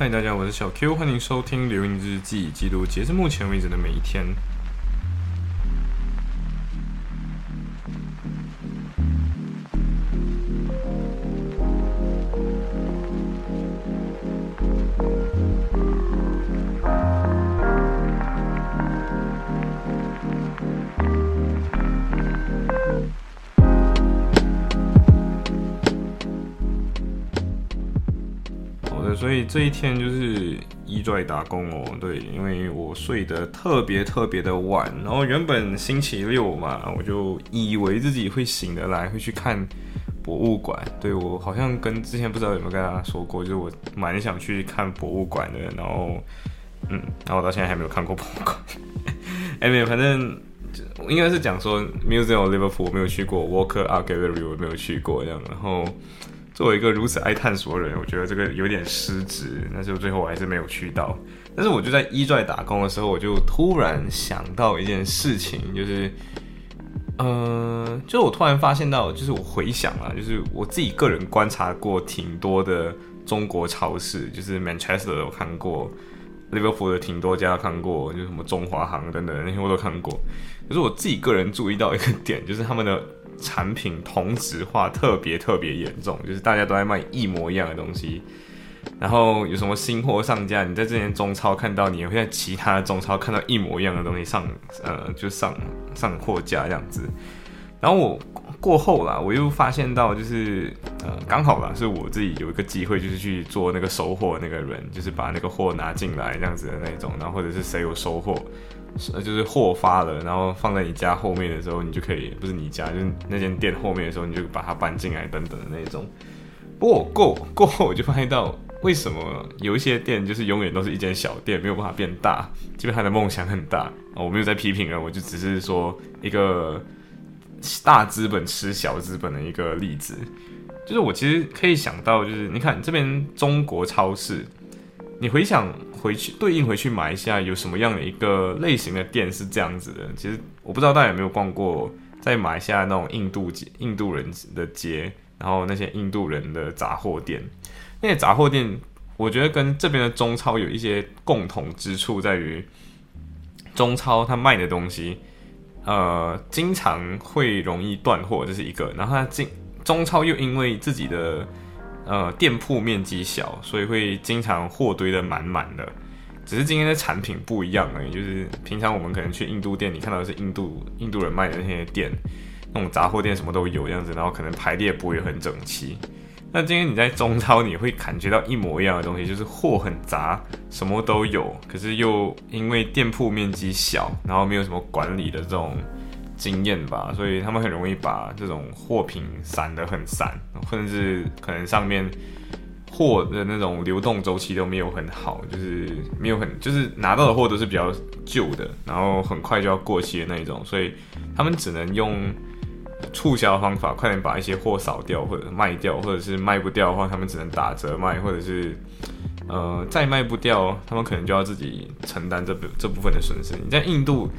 嗨，大家，我是小 Q，欢迎收听《流云日记》，记录截至目前为止的每一天。所以这一天就是一拽打工哦。对，因为我睡得特别特别的晚，然后原本星期六嘛，我就以为自己会醒得来，会去看博物馆。对我好像跟之前不知道有没有跟大家说过，就是我蛮想去看博物馆的。然后，嗯，然后我到现在还没有看过博物馆。哎，没有，反正应该是讲说 Museum of Liverpool 我没有去过，Walker Art Gallery 我没有去过这样，然后。作为一个如此爱探索的人，我觉得这个有点失职，但是最后我还是没有去到。但是我就在一拽打工的时候，我就突然想到一件事情，就是，呃，就是我突然发现到，就是我回想啊，就是我自己个人观察过挺多的中国超市，就是 Manchester 有看过，Liverpool 的挺多家看过，就什么中华行等等那些我都看过。可是我自己个人注意到一个点，就是他们的。产品同质化特别特别严重，就是大家都在卖一模一样的东西，然后有什么新货上架，你在这间中超看到，你也会在其他的中超看到一模一样的东西上，呃，就上上货架这样子。然后我过后啦，我又发现到，就是呃，刚好啦，是我自己有一个机会，就是去做那个收货那个人，就是把那个货拿进来这样子的那种，然后或者是谁有收货。呃，就是货发了，然后放在你家后面的时候，你就可以，不是你家，就是那间店后面的时候，你就把它搬进来等等的那种。不过过过后，我就发现到，为什么有一些店就是永远都是一间小店，没有办法变大，即便他的梦想很大。我没有在批评了，我就只是说一个大资本吃小资本的一个例子。就是我其实可以想到，就是你看这边中国超市，你回想。回去对应回去马来西亚有什么样的一个类型的店是这样子的？其实我不知道大家有没有逛过在马来西亚那种印度街、印度人的街，然后那些印度人的杂货店。那些杂货店，我觉得跟这边的中超有一些共同之处，在于中超它卖的东西，呃，经常会容易断货，这是一个。然后它经中超又因为自己的呃，店铺面积小，所以会经常货堆的满满的。只是今天的产品不一样而已，就是平常我们可能去印度店，你看到的是印度印度人卖的那些店，那种杂货店什么都有这样子，然后可能排列不会很整齐。那今天你在中超，你会感觉到一模一样的东西，就是货很杂，什么都有，可是又因为店铺面积小，然后没有什么管理的这种。经验吧，所以他们很容易把这种货品散得很散，甚至可能上面货的那种流动周期都没有很好，就是没有很就是拿到的货都是比较旧的，然后很快就要过期的那一种，所以他们只能用促销方法快点把一些货扫掉或者卖掉，或者是卖不掉的话，他们只能打折卖，或者是呃再卖不掉，他们可能就要自己承担这部这部分的损失。你在印度。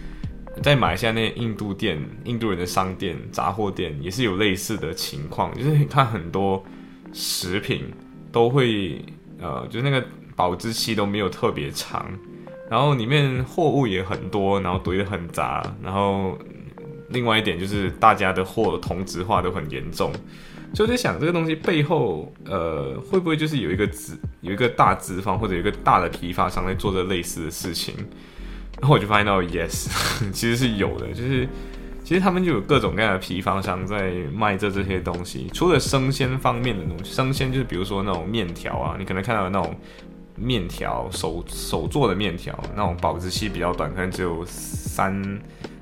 在马来西亚那印度店、印度人的商店、杂货店也是有类似的情况，就是它很多食品都会呃，就是那个保质期都没有特别长，然后里面货物也很多，然后堆得很杂，然后另外一点就是大家的货同质化都很严重，所以我在想这个东西背后呃会不会就是有一个资有一个大资方或者有一个大的批发商在做着类似的事情。然后我就发现到，yes，其实是有的，就是其实他们就有各种各样的批发商在卖这这些东西。除了生鲜方面的东西，生鲜就是比如说那种面条啊，你可能看到的那种面条手手做的面条，那种保质期比较短，可能只有三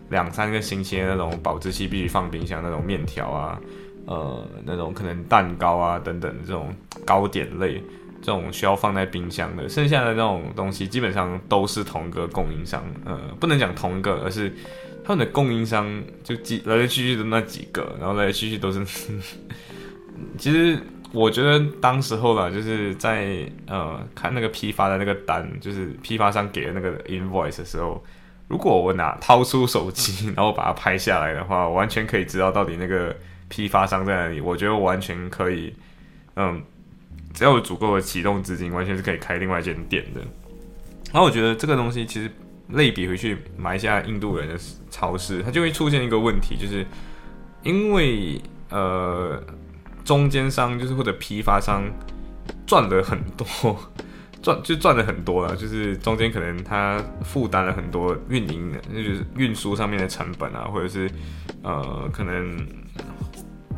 两三个星期的那种保质期，必须放冰箱那种面条啊，呃，那种可能蛋糕啊等等这种糕点类。这种需要放在冰箱的，剩下的那种东西基本上都是同一个供应商，呃，不能讲同一个，而是他们的供应商就几来来去去的那几个，然后来来去去都是。其实我觉得当时候啦，就是在呃看那个批发的那个单，就是批发商给的那个 invoice 的时候，如果我拿掏出手机，然后把它拍下来的话，完全可以知道到底那个批发商在哪里。我觉得完全可以，嗯。只要有足够的启动资金，完全是可以开另外一间店的。然后我觉得这个东西其实类比回去买一下印度人的超市，它就会出现一个问题，就是因为呃中间商就是或者批发商赚了很多，赚就赚了很多了，就是中间可能他负担了很多运营，的就是运输上面的成本啊，或者是呃可能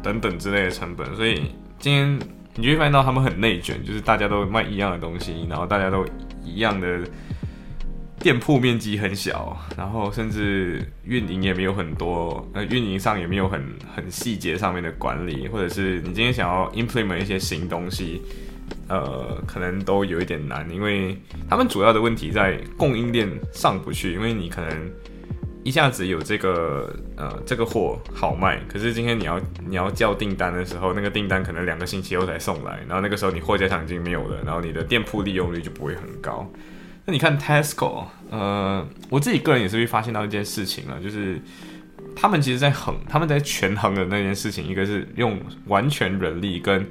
等等之类的成本，所以今天你就会发现到他们很内卷，就是大家都卖一样的东西，然后大家都。一样的店铺面积很小，然后甚至运营也没有很多，呃，运营上也没有很很细节上面的管理，或者是你今天想要 implement 一些新东西，呃，可能都有一点难，因为他们主要的问题在供应链上不去，因为你可能一下子有这个呃这个货好卖，可是今天你要你要叫订单的时候，那个订单可能两个星期后才送来，然后那个时候你货架上已经没有了，然后你的店铺利用率就不会很高。那你看 Tesco，呃，我自己个人也是会发现到一件事情啊，就是他们其实，在衡，他们在权衡的那件事情，一个是用完全人力跟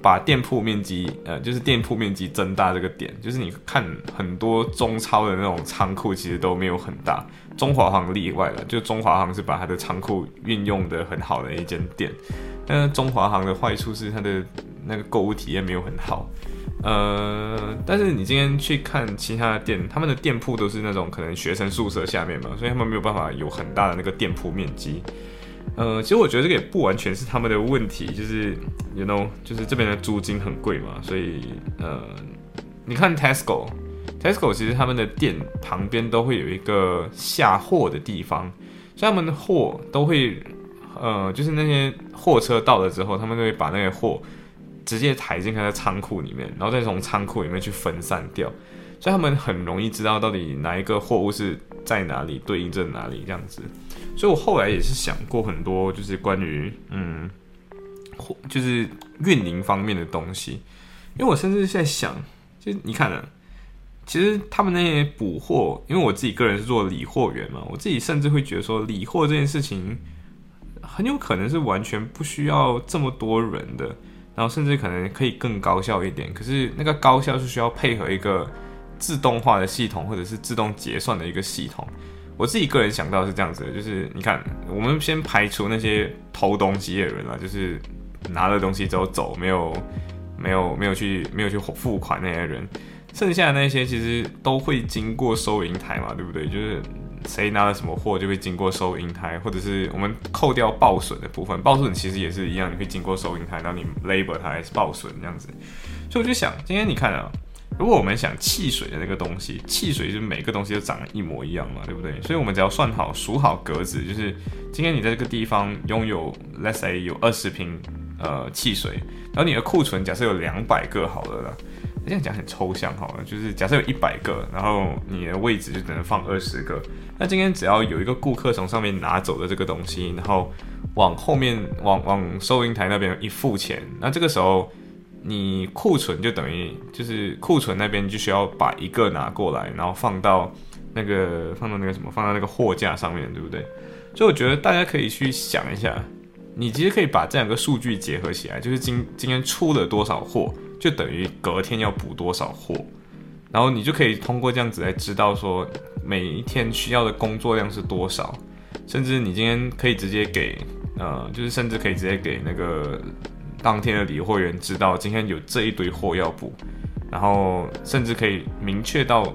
把店铺面积，呃，就是店铺面积增大这个点，就是你看很多中超的那种仓库，其实都没有很大，中华行例外了，就中华行是把它的仓库运用的很好的一间店，但是中华行的坏处是它的那个购物体验没有很好。呃，但是你今天去看其他的店，他们的店铺都是那种可能学生宿舍下面嘛，所以他们没有办法有很大的那个店铺面积。呃，其实我觉得这个也不完全是他们的问题，就是，you know，就是这边的租金很贵嘛，所以，呃，你看 Tesco Tesco 其实他们的店旁边都会有一个下货的地方，所以他们的货都会，呃，就是那些货车到了之后，他们都会把那些货。直接抬进他的仓库里面，然后再从仓库里面去分散掉，所以他们很容易知道到底哪一个货物是在哪里对应着哪里这样子。所以我后来也是想过很多，就是关于嗯，货就是运营方面的东西，因为我甚至在想，就你看呢，其实他们那些补货，因为我自己个人是做理货员嘛，我自己甚至会觉得说，理货这件事情很有可能是完全不需要这么多人的。然后甚至可能可以更高效一点，可是那个高效是需要配合一个自动化的系统，或者是自动结算的一个系统。我自己个人想到是这样子的，就是你看，我们先排除那些偷东西的人了，就是拿了东西之后走，没有没有没有去没有去付款那些人，剩下的那些其实都会经过收银台嘛，对不对？就是。谁拿了什么货就会经过收银台，或者是我们扣掉报损的部分，报损其实也是一样，你会经过收银台，然后你 label 它还是报损这样子。所以我就想，今天你看啊，如果我们想汽水的那个东西，汽水就是每个东西都长得一模一样嘛，对不对？所以我们只要算好数好格子，就是今天你在这个地方拥有，let's say 有二十瓶呃汽水，然后你的库存假设有两百个好了啦。这样讲很抽象哈，就是假设有一百个，然后你的位置就只能放二十个。那今天只要有一个顾客从上面拿走了这个东西，然后往后面往往收银台那边一付钱，那这个时候你库存就等于就是库存那边就需要把一个拿过来，然后放到那个放到那个什么放到那个货架上面对不对？所以我觉得大家可以去想一下，你其实可以把这两个数据结合起来，就是今今天出了多少货。就等于隔天要补多少货，然后你就可以通过这样子来知道说每一天需要的工作量是多少，甚至你今天可以直接给呃，就是甚至可以直接给那个当天的理货员知道今天有这一堆货要补，然后甚至可以明确到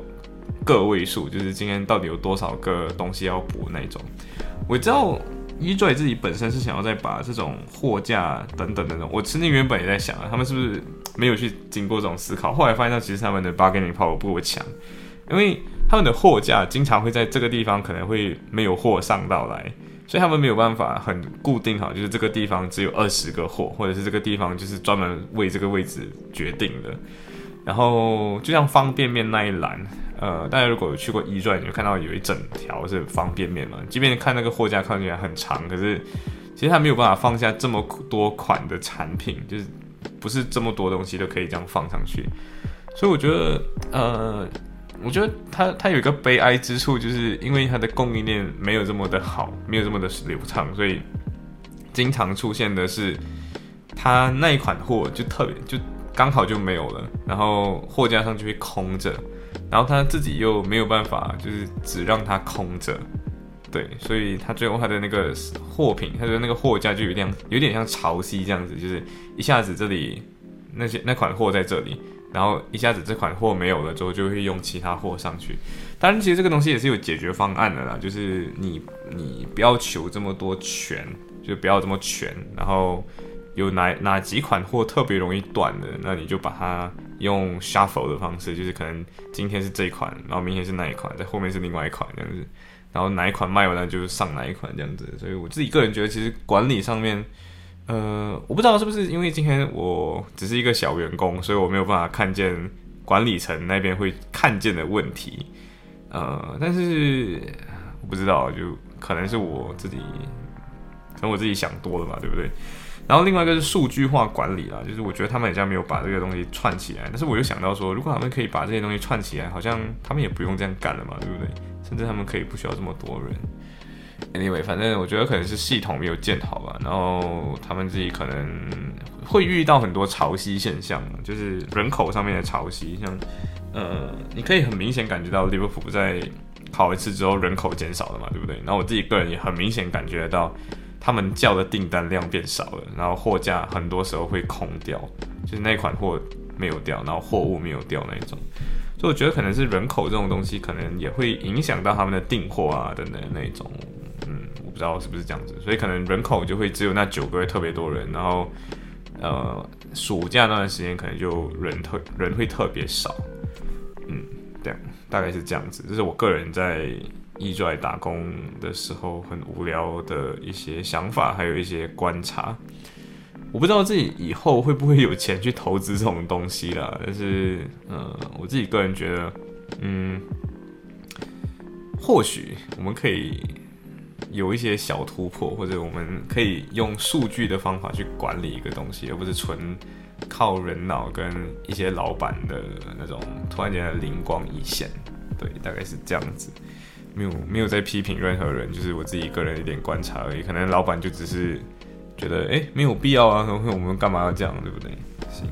个位数，就是今天到底有多少个东西要补那种。我知道。一拽自己本身是想要再把这种货架等等等等，我曾经原本也在想啊，他们是不是没有去经过这种思考？后来发现到其实他们的 bargaining power 不够强，因为他们的货架经常会在这个地方可能会没有货上到来，所以他们没有办法很固定好，就是这个地方只有二十个货，或者是这个地方就是专门为这个位置决定的。然后就像方便面那一栏。呃，大家如果有去过一转，你就看到有一整条是方便面嘛。即便看那个货架看起来很长，可是其实他没有办法放下这么多款的产品，就是不是这么多东西都可以这样放上去。所以我觉得，呃，我觉得它它有一个悲哀之处，就是因为它的供应链没有这么的好，没有这么的流畅，所以经常出现的是，它那一款货就特别就刚好就没有了，然后货架上就会空着，然后他自己又没有办法，就是只让它空着，对，所以他最后他的那个货品，他的那个货架就有点有点像潮汐这样子，就是一下子这里那些那款货在这里，然后一下子这款货没有了之后，就会用其他货上去。当然，其实这个东西也是有解决方案的啦，就是你你不要求这么多全，就不要这么全，然后。有哪哪几款货特别容易断的，那你就把它用 shuffle 的方式，就是可能今天是这一款，然后明天是那一款，在后面是另外一款这样子，然后哪一款卖完了就是上哪一款这样子。所以我自己个人觉得，其实管理上面，呃，我不知道是不是因为今天我只是一个小员工，所以我没有办法看见管理层那边会看见的问题，呃，但是我不知道，就可能是我自己，可能我自己想多了嘛，对不对？然后另外一个是数据化管理啦，就是我觉得他们好像没有把这个东西串起来。但是我又想到说，如果他们可以把这些东西串起来，好像他们也不用这样干了嘛，对不对？甚至他们可以不需要这么多人。Anyway，反正我觉得可能是系统没有建好吧，然后他们自己可能会遇到很多潮汐现象，就是人口上面的潮汐，像呃，你可以很明显感觉到利物浦在考一次之后人口减少了嘛，对不对？然后我自己个人也很明显感觉到。他们叫的订单量变少了，然后货架很多时候会空掉，就是那款货没有掉，然后货物没有掉那一种。所以我觉得可能是人口这种东西，可能也会影响到他们的订货啊等等那种。嗯，我不知道是不是这样子，所以可能人口就会只有那九个月特别多人，然后呃暑假那段时间可能就人特人会特别少。嗯，对，大概是这样子。这是我个人在。一出来打工的时候很无聊的一些想法，还有一些观察。我不知道自己以后会不会有钱去投资这种东西啦，但是，呃，我自己个人觉得，嗯，或许我们可以有一些小突破，或者我们可以用数据的方法去管理一个东西，而不是纯靠人脑跟一些老板的那种突然间的灵光一现。对，大概是这样子。没有没有在批评任何人，就是我自己个人一点观察而已。可能老板就只是觉得，哎，没有必要啊，我们干嘛要这样，对不对？行，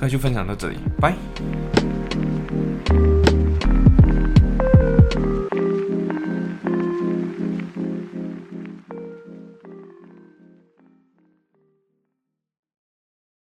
那就分享到这里，拜。